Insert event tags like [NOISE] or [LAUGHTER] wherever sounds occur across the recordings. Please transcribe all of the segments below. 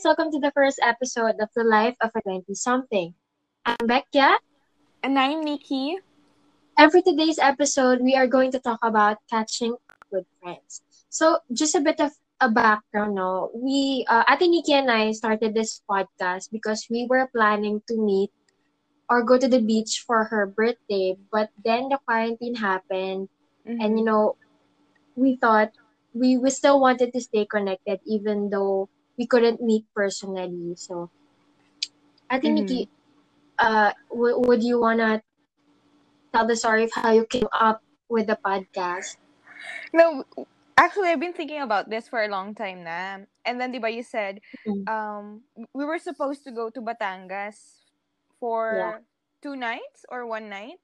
guys, welcome to the first episode of The Life of a 20 something. I'm Becca. And I'm Nikki. And for today's episode, we are going to talk about catching up with friends. So, just a bit of a background, no? We, uh, Ate Nikki and I started this podcast because we were planning to meet or go to the beach for her birthday, but then the quarantine happened, mm-hmm. and you know, we thought we, we still wanted to stay connected even though we couldn't meet personally. So, Ate mm-hmm. Nikki, uh, w- would you wanna tell the story of how you came up with the podcast? No, actually, I've been thinking about this for a long time now. And then, diba, you said mm-hmm. um, we were supposed to go to Batangas for yeah. two nights or one night.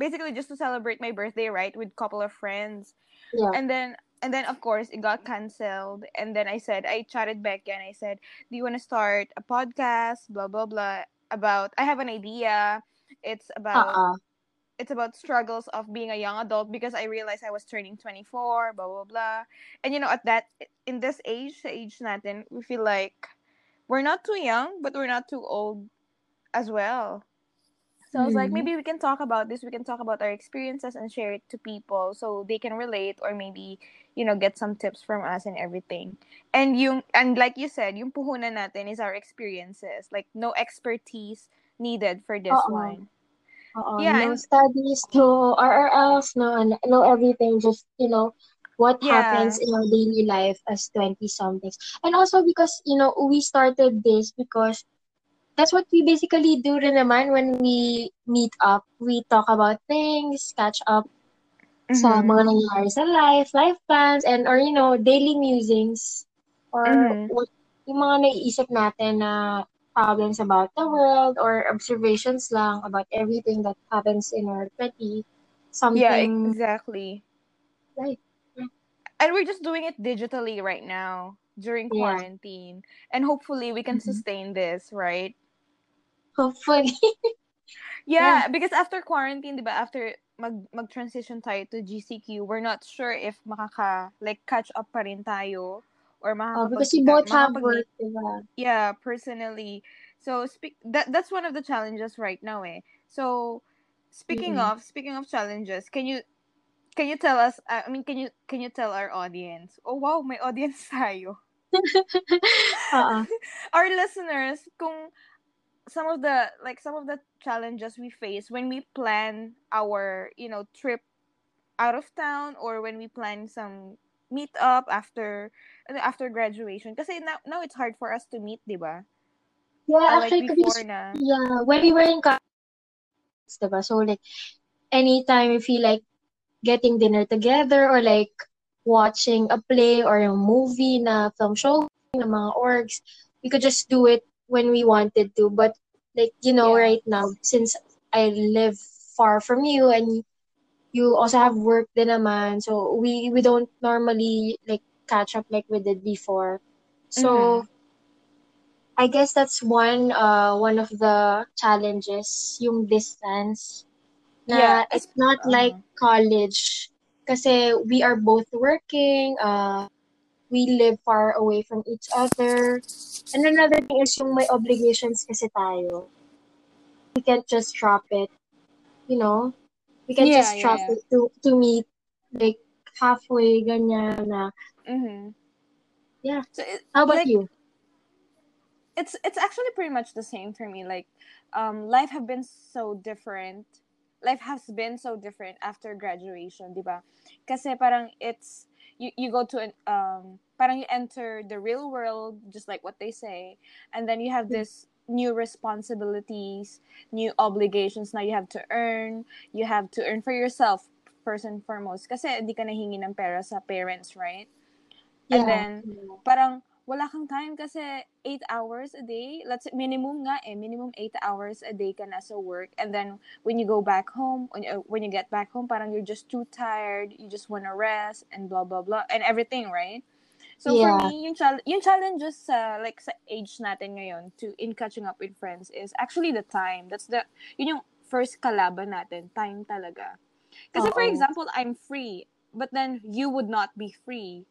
Basically, just to celebrate my birthday, right, with a couple of friends. Yeah. And then and then of course it got canceled. And then i said i chatted back and i said do you want to start a podcast? Blah blah blah. About i have an idea. It's about uh-uh. it's about struggles of being a young adult because i realized i was turning 24 blah blah blah. And you know at that in this age age natin we feel like we're not too young but we're not too old as well so I was like, mm-hmm. maybe we can talk about this. We can talk about our experiences and share it to people so they can relate or maybe, you know, get some tips from us and everything. And yung and like you said, yung puhunan natin is our experiences. Like no expertise needed for this Uh-oh. one. Uh-oh. Yeah, no and, studies, no RRLs, no and no everything. Just you know, what yeah. happens in our daily life as 20 somethings and also because you know we started this because that's what we basically do rin naman when we meet up. We talk about things, catch up mm-hmm. sa mga nangyayari sa life, life plans, and or, you know, daily musings. Or mm-hmm. what, yung mga naiisip natin na problems about the world or observations lang about everything that happens in our 20 something. Yeah, exactly. Right. And we're just doing it digitally right now during quarantine. Yeah. And hopefully we can mm-hmm. sustain this, right? Hopefully. [LAUGHS] yeah, yeah, because after quarantine, diba, after mag mag-transition tayo to GCQ, we're not sure if makaka like catch up pa rin tayo or makakapag- oh, because you both have work, diba? Yeah, personally. So speak that that's one of the challenges right now eh. So speaking mm-hmm. of speaking of challenges, can you can you tell us I mean can you can you tell our audience? Oh wow, my audience [LAUGHS] tayo. [LAUGHS] uh-uh. our listeners kung some of the like some of the challenges we face when we plan our you know trip out of town or when we plan some meet up after after graduation. Kasi now now it's hard for us to meet diba yeah uh, actually like before na. yeah when we were in college diba so like anytime we feel like getting dinner together or like watching a play or a movie na film show ng mga orgs we could just do it when we wanted to. But like you know, yeah. right now since I live far from you and you also have work din naman, so we we don't normally like catch up like we did before. So mm-hmm. I guess that's one uh one of the challenges yung distance. Na yeah, it's not like college kasi we are both working uh we live far away from each other. And another thing is yung may obligations kasi tayo. We can't just drop it. You know? We can't yeah, just drop yeah. it to, to meet like halfway, ganyan na. Mm-hmm. Yeah. So it, How about like, you? It's it's actually pretty much the same for me. Like, um, life have been so different. Life has been so different after graduation, di ba? Kasi parang it's you, you go to an um parang you enter the real world just like what they say and then you have hmm. this new responsibilities new obligations now you have to earn you have to earn for yourself first and foremost kasi hindi ka nahingi ng pera sa parents right yeah. and then parang wala kang time kasi 8 hours a day. Let's minimum nga eh, minimum 8 hours a day ka na sa work. And then, when you go back home, when you, when you get back home, parang you're just too tired, you just wanna rest, and blah, blah, blah, and everything, right? So yeah. for me, yung, chal- yung challenges sa, like, sa age natin ngayon to, in catching up with friends is actually the time. That's the, yun yung first kalaban natin, time talaga. Kasi, Uh-oh. for example, I'm free, but then you would not be free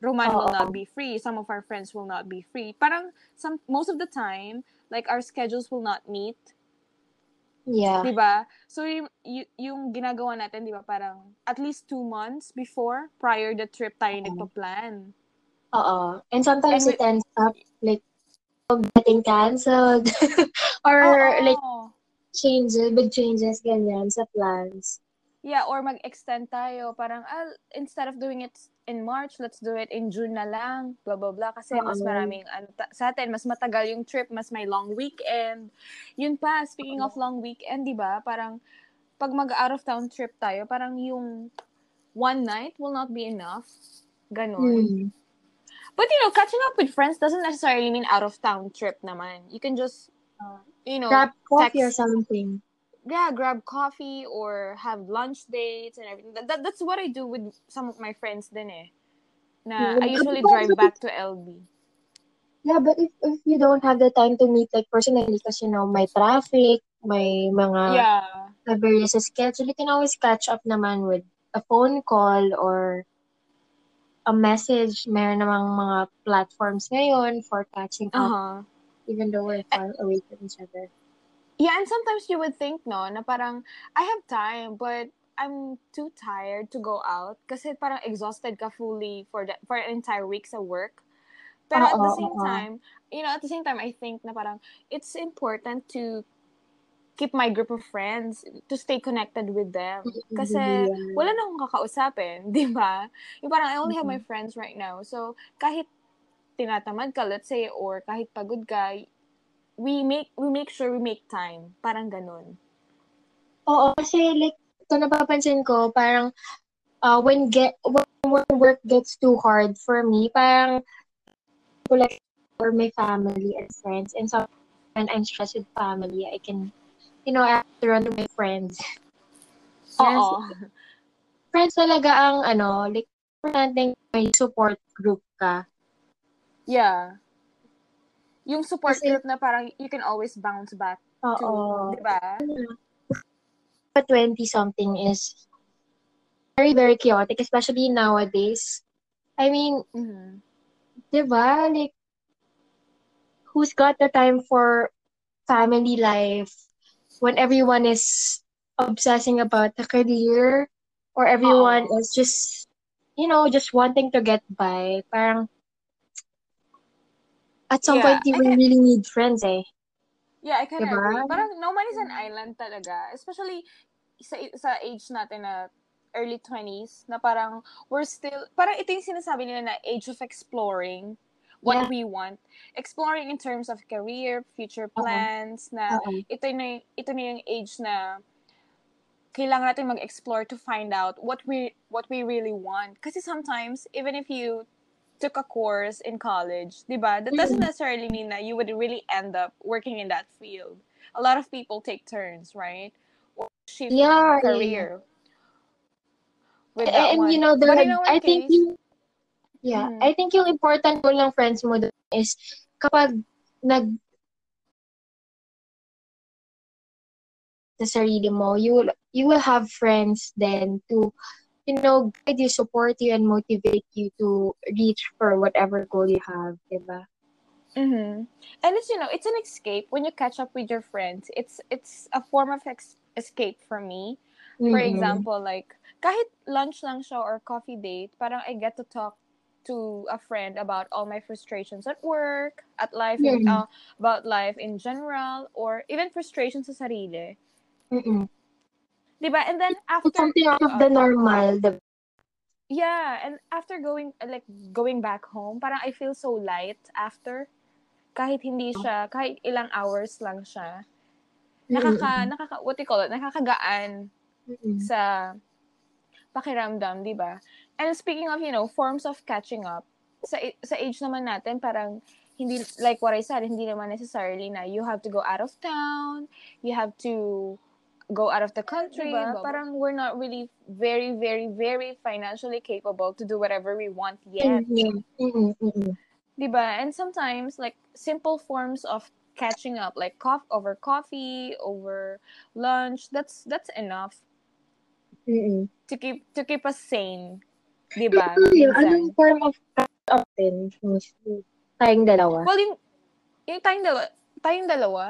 Roman will not be free. Some of our friends will not be free. Parang some most of the time, like our schedules will not meet. Yeah. 'Di ba? So yung, yung ginagawa natin, 'di ba, parang at least two months before prior the trip tayo uh-huh. nagpa-plan. Oo. And sometimes and it ends up like getting canceled [LAUGHS] or Uh-oh. like changes, big changes ganyan sa plans. Yeah, or mag-extend tayo. Parang, ah, instead of doing it in March, let's do it in June na lang. Blah, blah, blah. Kasi mas maraming, ano, sa atin, mas matagal yung trip, mas may long weekend. Yun pa, speaking of long weekend, di ba? Parang, pag mag-out of town trip tayo, parang yung one night will not be enough. Ganon. Hmm. But, you know, catching up with friends doesn't necessarily mean out of town trip naman. You can just, uh, you know, grab coffee text, or something yeah, grab coffee or have lunch dates and everything. That, that that's what I do with some of my friends then eh. Na I usually drive back to LB. Yeah, but if, if you don't have the time to meet like personally because you know my traffic, my mga yeah. various schedule, you can always catch up naman with a phone call or a message. Meron namang mga platforms ngayon for catching up uh-huh. even though we're far away from each other. Yeah, and sometimes you would think, no, na parang, I have time, but I'm too tired to go out kasi parang exhausted ka fully for the, for an entire week sa work. Pero uh-oh, at the same uh-oh. time, you know, at the same time, I think na parang it's important to keep my group of friends, to stay connected with them. Kasi wala na akong kakausapin, [LAUGHS] di ba? Yung parang I only have my friends right now. So, kahit tinatamad ka, let's say, or kahit pagod ka, we make we make sure we make time. Parang ganun. Oo, kasi like, ito napapansin ko, parang uh, when get when, when work gets too hard for me, parang like for my family and friends. And so when I'm stressed with family, I can, you know, I run to my friends. Oo. Friends talaga ang ano, like, importante may support group ka. Yeah yung support Kasi, group na parang you can always bounce back uh, to, di ba? But 20-something is very, very chaotic, especially nowadays. I mean, mm-hmm. di ba? Like, who's got the time for family life when everyone is obsessing about the career or everyone oh. is just, you know, just wanting to get by. Parang, at some yeah, point, you will really need friends eh. Yeah, I can diba? agree. Parang no man is an island talaga. Especially sa, sa age natin na early 20s, na parang we're still, parang ito yung sinasabi nila na age of exploring what yeah. we want. Exploring in terms of career, future uh-huh. plans, uh-huh. na uh-huh. ito na ito na yung age na kailangan natin mag-explore to find out what we what we really want. Kasi sometimes even if you took a course in college, diba? That doesn't mm. necessarily mean that you would really end up working in that field. A lot of people take turns, right? Or shift yeah, career. Yeah. and one. you know, the, I case, think you, yeah, mm-hmm. I think yung important mo lang friends mo is kapag nag sa sarili mo, you will you will have friends then to you know, guide you, support you, and motivate you to reach for whatever goal you have, diba? Mm-hmm. And it's, you know, it's an escape when you catch up with your friends. It's it's a form of ex- escape for me. Mm-hmm. For example, like, kahit lunch lang siya or coffee date, parang I get to talk to a friend about all my frustrations at work, at life, mm-hmm. in, uh, about life in general, or even frustrations sa sarili. Mm-mm. Diba? And then after it's something out of the normal. The... Yeah, and after going like going back home, parang I feel so light after kahit hindi siya, kahit ilang hours lang siya. Nakaka nakaka what do you call it? Nakakagaan mm-hmm. sa pakiramdam, 'di ba? And speaking of, you know, forms of catching up, sa sa age naman natin parang hindi like what I said, hindi naman necessarily na you have to go out of town, you have to go out of the country. Diba? Parang we're not really very, very, very financially capable to do whatever we want yet. Mm-hmm. Mm-hmm. Mm-hmm. Diba? And sometimes, like, simple forms of catching up, like cough over coffee, over lunch, that's that's enough mm-hmm. to keep to keep us sane. Di ba? Yung anong form of catch-up din? Tayong dalawa. Well, yung, yung tayong dalawa, tayong dalawa,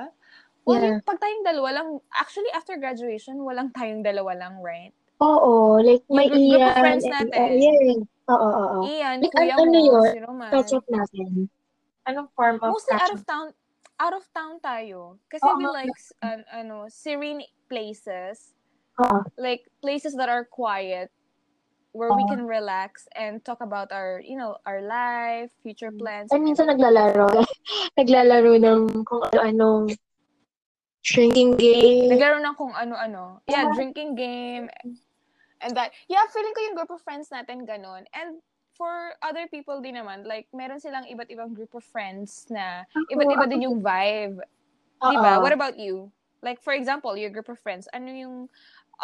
yeah. yung, pag tayong dalawa lang, actually, after graduation, walang tayong dalawa lang, right? Oo, like may yung group, Ian. Group of friends natin. And, uh, yeah, Oo, oo, oo. Ian, like, kuya ano mo, yun? si Roman. Catch-up natin. Anong form of Mostly out of town, out of town tayo. Kasi oh, we like, uh, ano, serene places. Uh-huh. Like, places that are quiet where we can relax and talk about our, you know, our life, future plans. Ay, minsan naglalaro. [LAUGHS] naglalaro ng kung ano-anong drinking game. Naglaro ng kung ano-ano. Yeah, drinking game. And that, yeah, feeling ko yung group of friends natin ganun. And for other people din naman, like, meron silang iba't ibang group of friends na iba't iba din yung vibe. Uh-oh. Diba? What about you? Like, for example, your group of friends, ano yung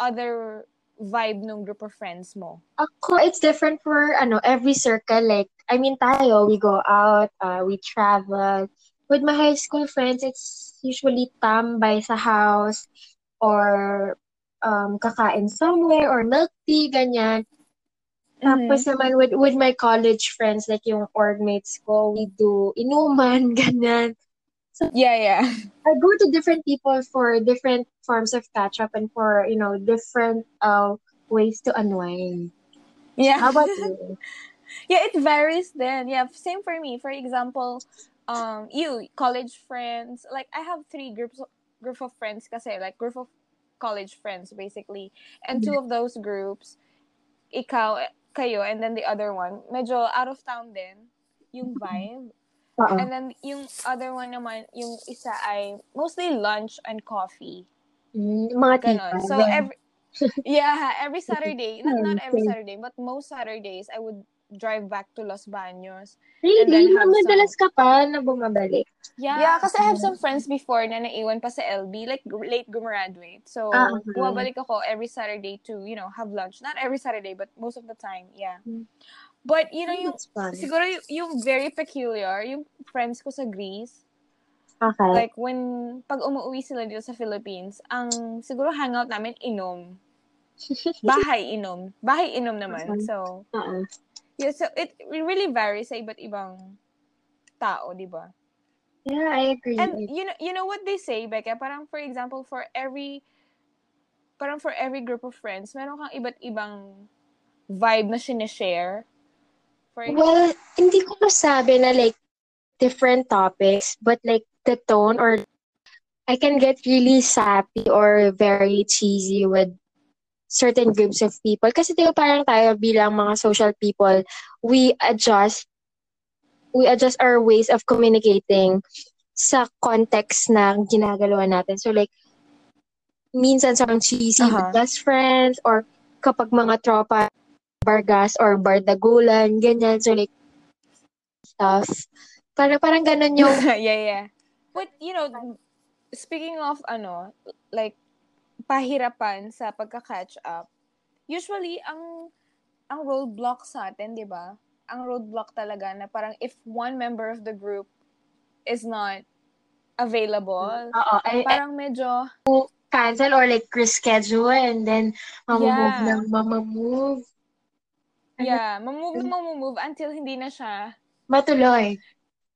other vibe nung group of friends mo? Ako, it's different for ano every circle. Like, I mean, tayo, we go out, uh, we travel. With my high school friends, it's usually tambay sa house or um, kakain somewhere or milk tea, ganyan. Mm-hmm. Tapos naman with, with my college friends, like yung org mates ko, we do inuman, [LAUGHS] ganyan. So, yeah, yeah. I go to different people for different forms of catch up and for, you know, different uh, ways to unwind. Yeah. How about [LAUGHS] you? yeah, it varies then. Yeah, same for me. For example, um, you, college friends, like I have three groups group of friends kasi, like group of college friends basically. And two of those groups, ikaw, kayo, and then the other one, medyo out of town din, yung vibe. Uh-oh. And then, yung other one naman, yung isa ay mostly lunch and coffee. Mm, mga Ganon. So, every, [LAUGHS] yeah, every Saturday, not, not every Saturday, but most Saturdays, I would drive back to Los Baños. Really? Madalas some... ka pa na bumabalik? Yeah, yeah, kasi I have some friends before na naiwan pa sa LB, like late gumraduate. So, ah, okay. bumabalik ako every Saturday to, you know, have lunch. Not every Saturday, but most of the time, yeah. Hmm. But, you know, yung, siguro yung, yung very peculiar, yung friends ko sa Greece, Okay. Like, when, pag umuwi sila dito sa Philippines, ang siguro hangout namin, inom. [LAUGHS] Bahay inom. Bahay inom naman. So, uh-uh. Yeah, so it really varies sa iba't ibang tao, di ba? Yeah, I agree. And you know, you know what they say, Becca? Parang for example, for every parang for every group of friends, meron kang iba't ibang vibe na sinishare. For well, hindi ko masabi na like different topics, but like the tone or I can get really sappy or very cheesy with certain groups of people. Kasi di ba parang tayo bilang mga social people, we adjust we adjust our ways of communicating sa context na ginagalawa natin. So like, minsan sa mga cheesy uh-huh. best friends or kapag mga tropa bargas or bardagulan, ganyan. So like, stuff. Parang, parang ganun yung... [LAUGHS] yeah, yeah. But, you know, speaking of, ano, like, pahirapan sa pagka-catch up, usually, ang ang roadblock sa atin, di ba? Ang roadblock talaga na parang if one member of the group is not available, Oo, I, parang medyo cancel or like reschedule and then mamamove yeah. ng mamamove. Yeah, mamove na mamamove until hindi na siya matuloy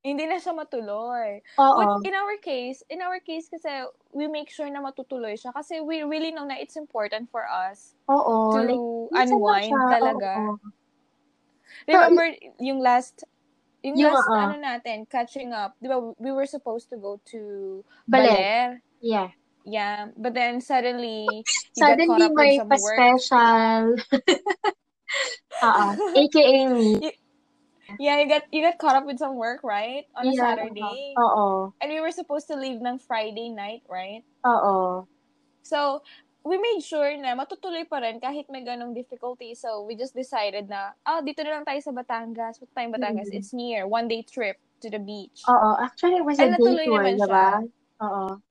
hindi na siya matuloy. Oo. But in our case, in our case kasi we make sure na matutuloy siya kasi we really know na it's important for us Oo. to like, unwind talaga. Oo. Remember yung last yung, yung last uh, ano natin, catching up, di ba, we were supposed to go to Baler. Baler. Yeah. Yeah, but then suddenly, suddenly may pa-special. [LAUGHS] [LAUGHS] Oo. AKA me. Yeah, you got you got caught up with some work, right? On a yeah, Saturday. Oo. And we were supposed to leave ng Friday night, right? Oo. So, we made sure na matutuloy pa rin kahit may ganong difficulty. So, we just decided na, oh, dito na lang tayo sa Batangas. What time Batangas? Mm-hmm. It's near. One day trip to the beach. Oo. Actually, it was And a day tour, diba? Oo.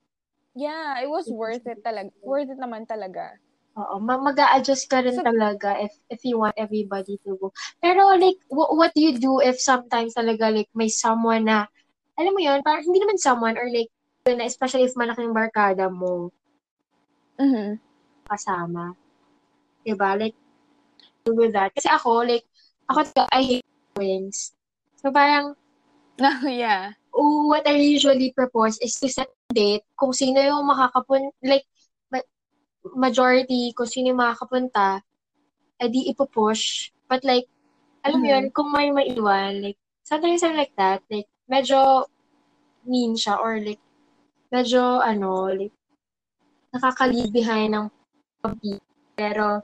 Yeah, it was worth it talaga. Worth it naman talaga. Oo, mag adjust ka rin so, talaga if if you want everybody to go. Pero like, w- what do you do if sometimes talaga like may someone na, alam mo yun, parang hindi naman someone or like, na especially if malaking barkada mo, mm-hmm. kasama. Diba? Like, with that. Kasi ako, like, ako, I hate drawings. So, parang, [LAUGHS] oh, yeah. what I usually propose is to set date kung sino yung makakapun, like, majority, kung sino yung makakapunta, edi ipupush. But like, alam mm-hmm. yun, kung may maiwan, like, sometimes I'm like that, like, medyo mean siya or like, medyo, ano, like, nakaka-leave behind ng pag Pero,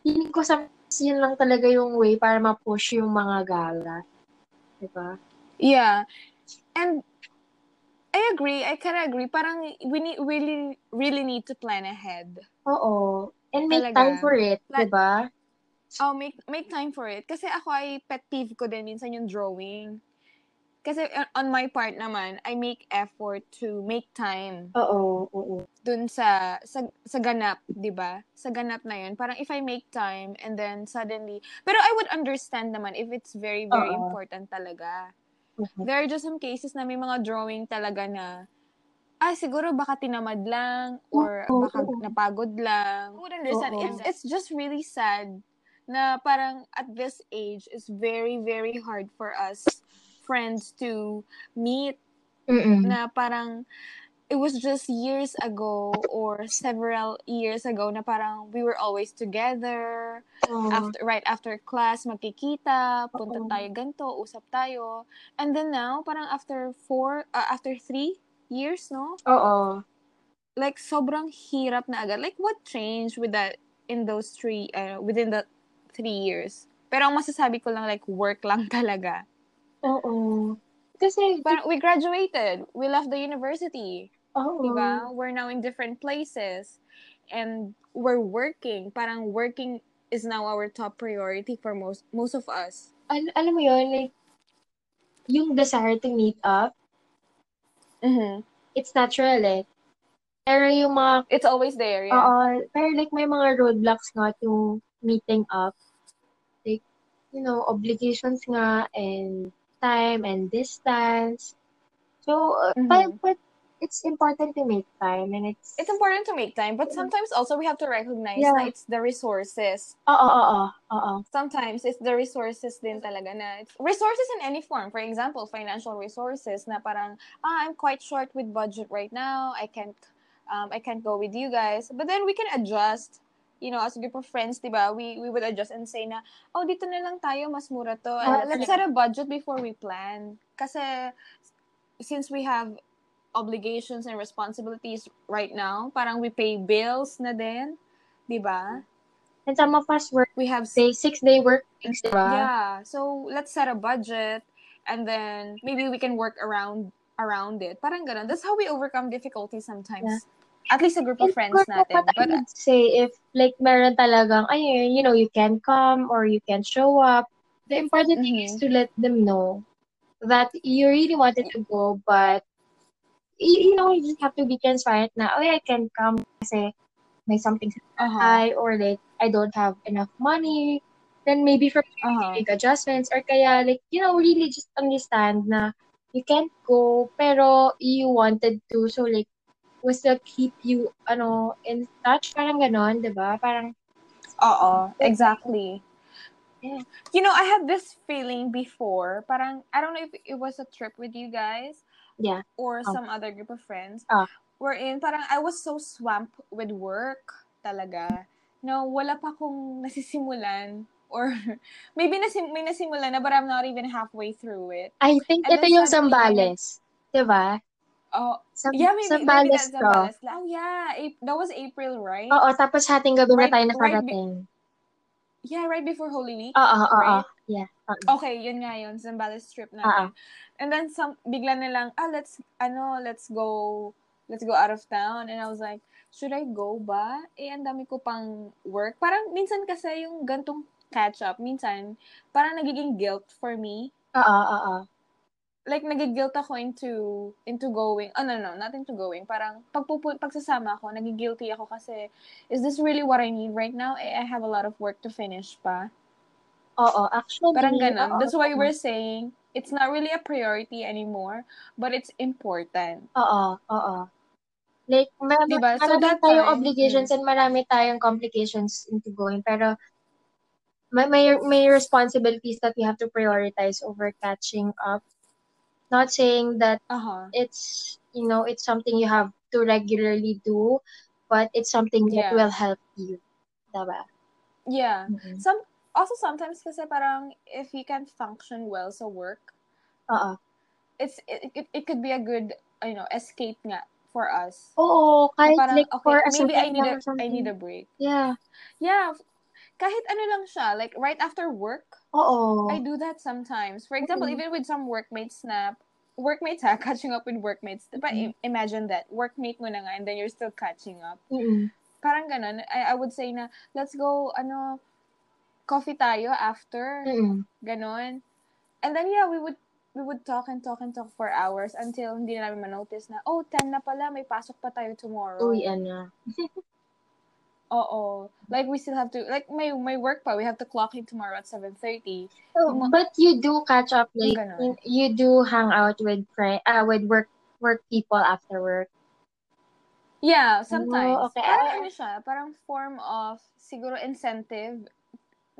feeling ko sa yun lang talaga yung way para ma-push yung mga gala. Diba? Yeah. And I agree. I kind of agree. Parang we need really really need to plan ahead. Oo. And make Talaga. time for it, Plan- 'di ba? Oh, make make time for it. Kasi ako ay pet peeve ko din minsan yung drawing. Kasi on my part naman, I make effort to make time. Oo, oo. Dun sa sa, sa ganap, 'di ba? Sa ganap na 'yun, parang if I make time and then suddenly, pero I would understand naman if it's very very Uh-oh. important talaga. Mm-hmm. There are just some cases na may mga drawing talaga na, ah, siguro baka tinamad lang or oh, baka oh. napagod lang. I would understand. Oh, It's, it's just really sad na parang at this age, it's very, very hard for us friends to meet Mm-mm. na parang it was just years ago or several years ago na parang we were always together. Oh. After right after class magkikita, punta tayo ganto, usap tayo. And then now parang after four uh, after three years, no? Oo. Like sobrang hirap na agad. Like what changed with that in those three uh, within the three years? Pero ang masasabi ko lang like work [LAUGHS] lang talaga. Oo. Kasi parang we graduated. We left the university. Oh. Diba? We're now in different places. And we're working. Parang working is now our top priority for most most of us. Al- alam mo yun, like, yung desire to meet up, mm-hmm. it's natural eh. Pero yung mga... It's always there, yeah. Oo. Pero like, may mga roadblocks nga yung meeting up. Like, you know, obligations nga and time and distance. So, uh, mm-hmm. but, but it's important to make time and it's it's important to make time but sometimes also we have to recognize yeah. that it's the resources. Oo oo oo sometimes it's the resources din talaga na it's resources in any form. For example financial resources na parang ah I'm quite short with budget right now. I can't um I can't go with you guys. But then we can adjust. You know, as a group of friends, di ba, we, we would adjust and say na, oh, dito na lang tayo, mas mura to. Uh, let's set a budget before we plan. Kasi, since we have obligations and responsibilities right now. Parang we pay bills na din, 'di ba? And some of us work we have say six day work weeks, diba? Yeah. So let's set a budget and then maybe we can work around around it. Parang ganun. That's how we overcome difficulties sometimes. Yeah. At least a group of friends natin. But I would say if like meron talagang ayun, you know, you can come or you can show up. The important mm-hmm. thing is mm-hmm. to let them know that you really wanted to go but you, you know, you just have to be transparent na, oh, yeah, I can come kasi may something sa uh-huh. or like, I don't have enough money. Then maybe for uh-huh. make adjustments or kaya like, you know, really just understand na you can't go pero you wanted to. So like, we still keep you, ano, in touch. Parang ganon, di ba? Parang, Oo, exactly. Yeah. You know, I had this feeling before. Parang, I don't know if it was a trip with you guys. Yeah. Or oh. some other group of friends. Oh. Wherein, parang I was so swamped with work talaga. No, wala pa akong nasisimulan or [LAUGHS] maybe nasim may nasimulan na but I'm not even halfway through it. I think And ito yung Sambales. Diba? Oh, Sam- yeah, maybe, Sambales maybe that's Sambales. Oh, yeah. That was April, right? Oo, tapos hating gabi right, na tayo nakarating. Right be- yeah, right before Holy Week. Oo, oo, oo. Yeah. Uh-uh. Okay, yun nga yun. Zambales trip na. Uh-uh. And then some bigla na lang, ah, let's ano, let's go let's go out of town. And I was like, should I go ba? Eh, ang dami ko pang work. Parang minsan kasi yung gantong catch up, minsan parang nagiging guilt for me. Oo, oo, oo. Like nagigilt ako into into going. Oh no, no, not into going. Parang pagpupu pagsasama ako, nagigilty ako kasi is this really what I need right now? Eh, I have a lot of work to finish pa. Oo, actually. Parang ganun. That's why we're saying it's not really a priority anymore, but it's important. Oo, oo. Like, mar- diba? marami so that tayong time, obligations mm. and marami tayong complications into going. Pero, may, may, may responsibilities that you have to prioritize over catching up. Not saying that Uh-huh. it's, you know, it's something you have to regularly do, but it's something that Yeah. will help you. Diba? Yeah. Mhm. Some also sometimes kasi parang if you can function well sa work, Oo. it's it, it, it could be a good you know escape nga for us. Oo, Na kahit parang like okay, for maybe I need a. I need a break. Yeah. Yeah, kahit ano lang siya, like right after work, Oo. I do that sometimes. For example, even with some workmates na workmates [LAUGHS] ha, catching up with workmates. But Mhm. imagine that, workmate mo na nga and then you're still catching up. Mm-mm. Parang ganun. I, I would say na, let's go, ano, coffee tayo after. Mm-mm. Ganon. And then, yeah, we would we would talk and talk and talk for hours until hindi na namin manotice na, oh, 10 na pala, may pasok pa tayo tomorrow. Uwi, ano. [LAUGHS] Oo. Like, we still have to, like, my, my work pa, we have to clock in tomorrow at 7.30. So, Yung but you do catch up, like, you, do hang out with friend, uh, with work work people after work. Yeah, sometimes. Oh, okay. Parang ano siya, parang form of, siguro, incentive.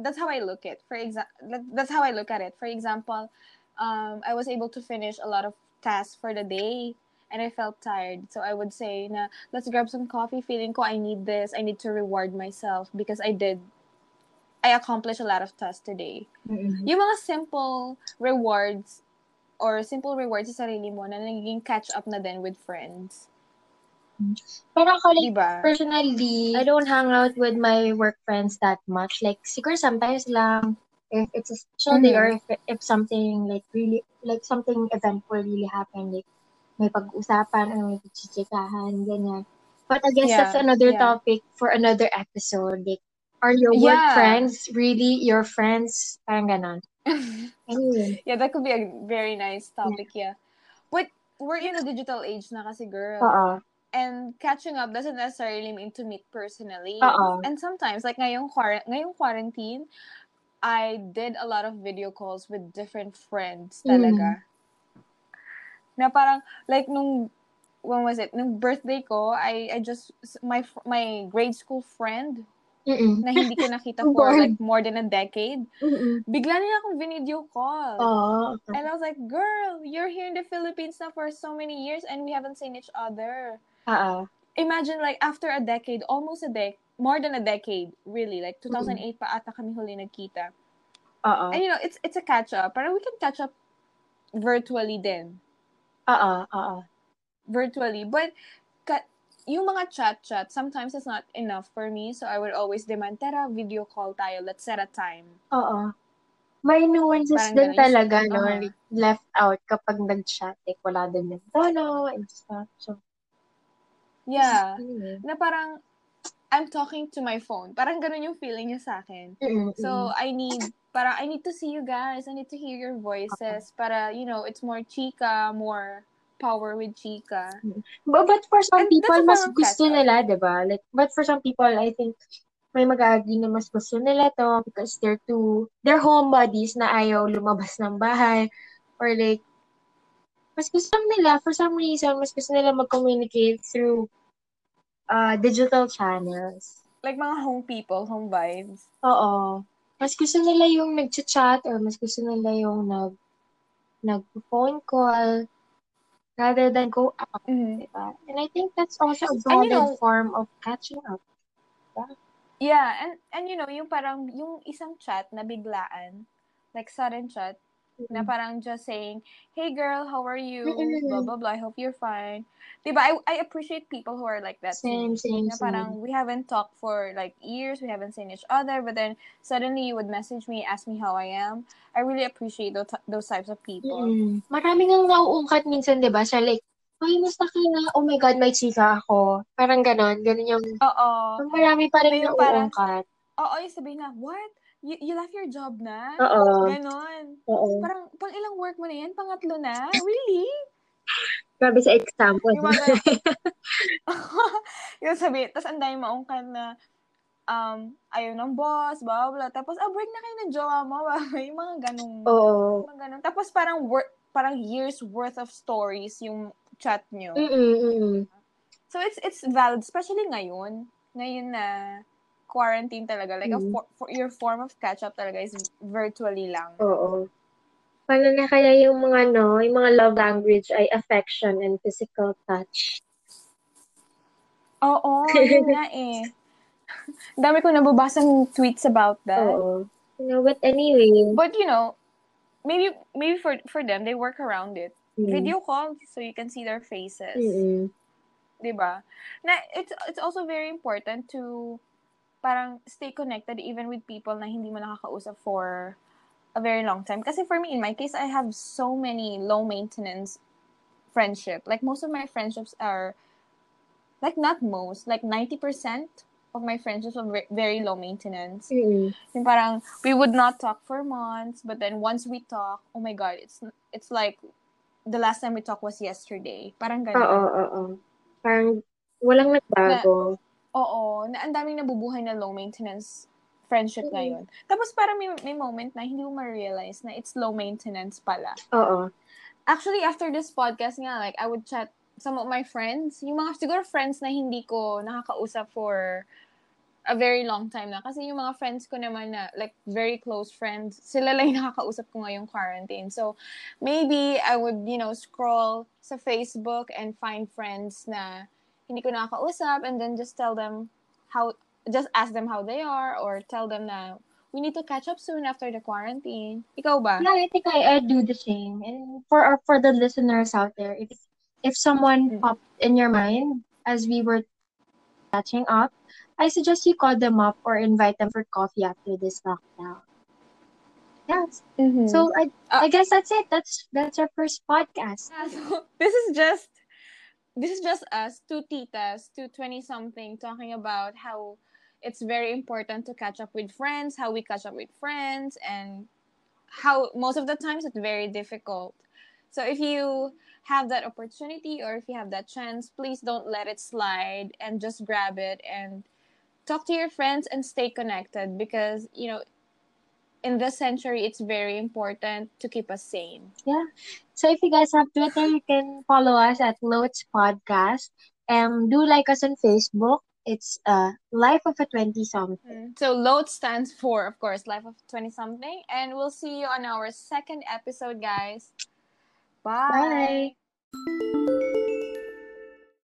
That's how I look it. For example, that's how I look at it. For example, um, I was able to finish a lot of tasks for the day and I felt tired. So I would say na, let's grab some coffee. Feeling ko I need this. I need to reward myself because I did, I accomplished a lot of tasks today. Mm-mm. Yung mga simple rewards or simple rewards sa sarili mo na nagiging catch up na din with friends. Pero ako, like, Diba? personally, I don't hang out with my work friends that much. Like, siguro sometimes lang, if it's a special day Mhm. or if, if something like really, like something eventful really happened, like may pag-usapan or may pagchichikahan, ganyan. But I guess Yeah, that's another yeah. topic for another episode. Like, are your work Yeah. friends really your friends? Parang ganon. [LAUGHS] Anyway. yeah, that could be a very nice topic, yeah. But we're in a digital age na kasi, girl. Oo. And catching up doesn't necessarily mean to meet personally. Oo. And sometimes, like ngayong, quar- ngayong quarantine, I did a lot of video calls with different friends Mm. talaga. Na parang, like nung, when was it? Nung birthday ko, I, I just, my, my grade school friend Mm-mm. na hindi ko nakita [LAUGHS] Oh, for like more than a decade, Mm-mm. bigla nila akong video call. Okay. And I was like, girl, you're here in the Philippines now for so many years and we haven't seen each other. Oo. Imagine like after a decade, almost a decade, more than a decade, really. Like 2008 pa ata kami huli nagkita. Oo. And you know, it's it's a catch up. Pero we can catch up virtually then. Oo. Oo. Virtually. But ka- yung mga chat-chat, sometimes it's not enough for me. So I would always demand, tara, video call tayo. Let's set a time. Oo. May nuances Parang din talaga, no? Uh-huh. Left out kapag nag-chat. Like, wala din yung tono and stuff. So, Yeah. anyway. Na parang, I'm talking to my phone. Parang ganun yung feeling niya sa akin. Mm-mm, So, I need, para I need to see you guys. I need to hear your voices. Para, you know, it's more chika, more power with chika. But, but for some And people, mas gusto catch-up. nila, di ba? Like, but for some people, I think, may mag-agree na mas gusto nila to because they're too, they're homebodies na ayaw lumabas ng bahay. Or like, mas gusto nila, for some reason, mas gusto nila mag-communicate through uh, digital channels. Like mga home people, home vibes. Oo. Mas gusto nila yung nag-chat or mas gusto nila yung nag nag-phone call rather than go out, Mhm. diba? And I think that's also a And you know- form of catching up. Yeah, and and you know, yung parang, yung isang chat na biglaan, like sudden chat, na parang just saying, hey girl, how are you? Mm-mm. Blah, blah, blah, I hope you're fine. Diba, I, I appreciate people who are like that Same, same, Na parang, we haven't talked for like years, we haven't seen each other, but then suddenly you would message me, ask me how I am. I really appreciate those, those types of people. Mm-mm. Maraming ang nauungkat minsan, di ba? Sa like, ay, musta ka na? Oh my God, may chika ako. Parang ganon. Ganon yung, Oo. marami pa rin yung nauungkat. Oo, yung sabihin na, what? You, you left your job na? Oo. Ganon. Oo. Parang, pang ilang work mo na yan? Pangatlo na? Really? Grabe sa example. Yung mga [LAUGHS] [LAUGHS] yung sabi, tapos ang dami maungkat na um, ayaw ng boss, blah, blah, blah. Tapos, ah, break na kayo ng jowa mo. yung mga ganong, Oo. mga ganong. Tapos parang, wor- parang years worth of stories yung chat nyo. Mm-mm, mm-mm. So, it's it's valid, especially ngayon. Ngayon na quarantine talaga, like, mm. a for, for, your form of catch-up talaga is virtually lang. Oo. Paano na kaya yung mga, no, yung mga love language ay affection and physical touch? Oo, yun nga eh. [LAUGHS] Dami ko nababasang tweets about that. Oo. You know, but anyway. But, you know, maybe maybe for for them, they work around it. Mm. Video call so you can see their faces. Mm-mm. 'Di ba? Na it's it's also very important to parang stay connected even with people na hindi mo nakakausap for a very long time. Kasi for me, in my case, I have so many low maintenance friendship. Like most of my friendships are, like not most, like 90% of my friendships are very low maintenance. Mm-hmm. Yung parang, we would not talk for months, but then once we talk, oh my God, it's it's like, the last time we talked was yesterday. Parang ganun. Oo, oo, oo. Parang, walang nagbago. Na, Oo, na ang daming nabubuhay na low maintenance friendship mm-hmm. ngayon. Tapos parang may, may moment na hindi mo ma-realize na it's low maintenance pala. Oo. Actually, after this podcast nga, like, I would chat some of my friends. Yung mga siguro friends na hindi ko nakakausap for a very long time na. Kasi yung mga friends ko naman na, like, very close friends, sila lang yung nakakausap ko ngayong quarantine. So, maybe I would, you know, scroll sa Facebook and find friends na hindi ko nakakausap and then just tell them how just ask them how they are or tell them na we need to catch up soon after the quarantine. Ikaw ba? Yeah, I think I, I do the same. And for our, for the listeners out there, if if someone mm-hmm. popped in your mind as we were catching up, I suggest you call them up or invite them for coffee after this lockdown. Yes. Mm-hmm. So I uh, I guess that's it. That's that's our first podcast. Yeah, [LAUGHS] so this is just this is just us, two titas, two 20 something, talking about how it's very important to catch up with friends, how we catch up with friends, and how most of the times it's very difficult. So if you have that opportunity or if you have that chance, please don't let it slide and just grab it and talk to your friends and stay connected because, you know, in this century, it's very important to keep us sane. Yeah. So if you guys have Twitter, you can follow us at Loads Podcast. And do like us on Facebook. It's uh Life of a 20 something. Mm. So LOAD stands for, of course, Life of 20 something. And we'll see you on our second episode, guys. Bye. Bye.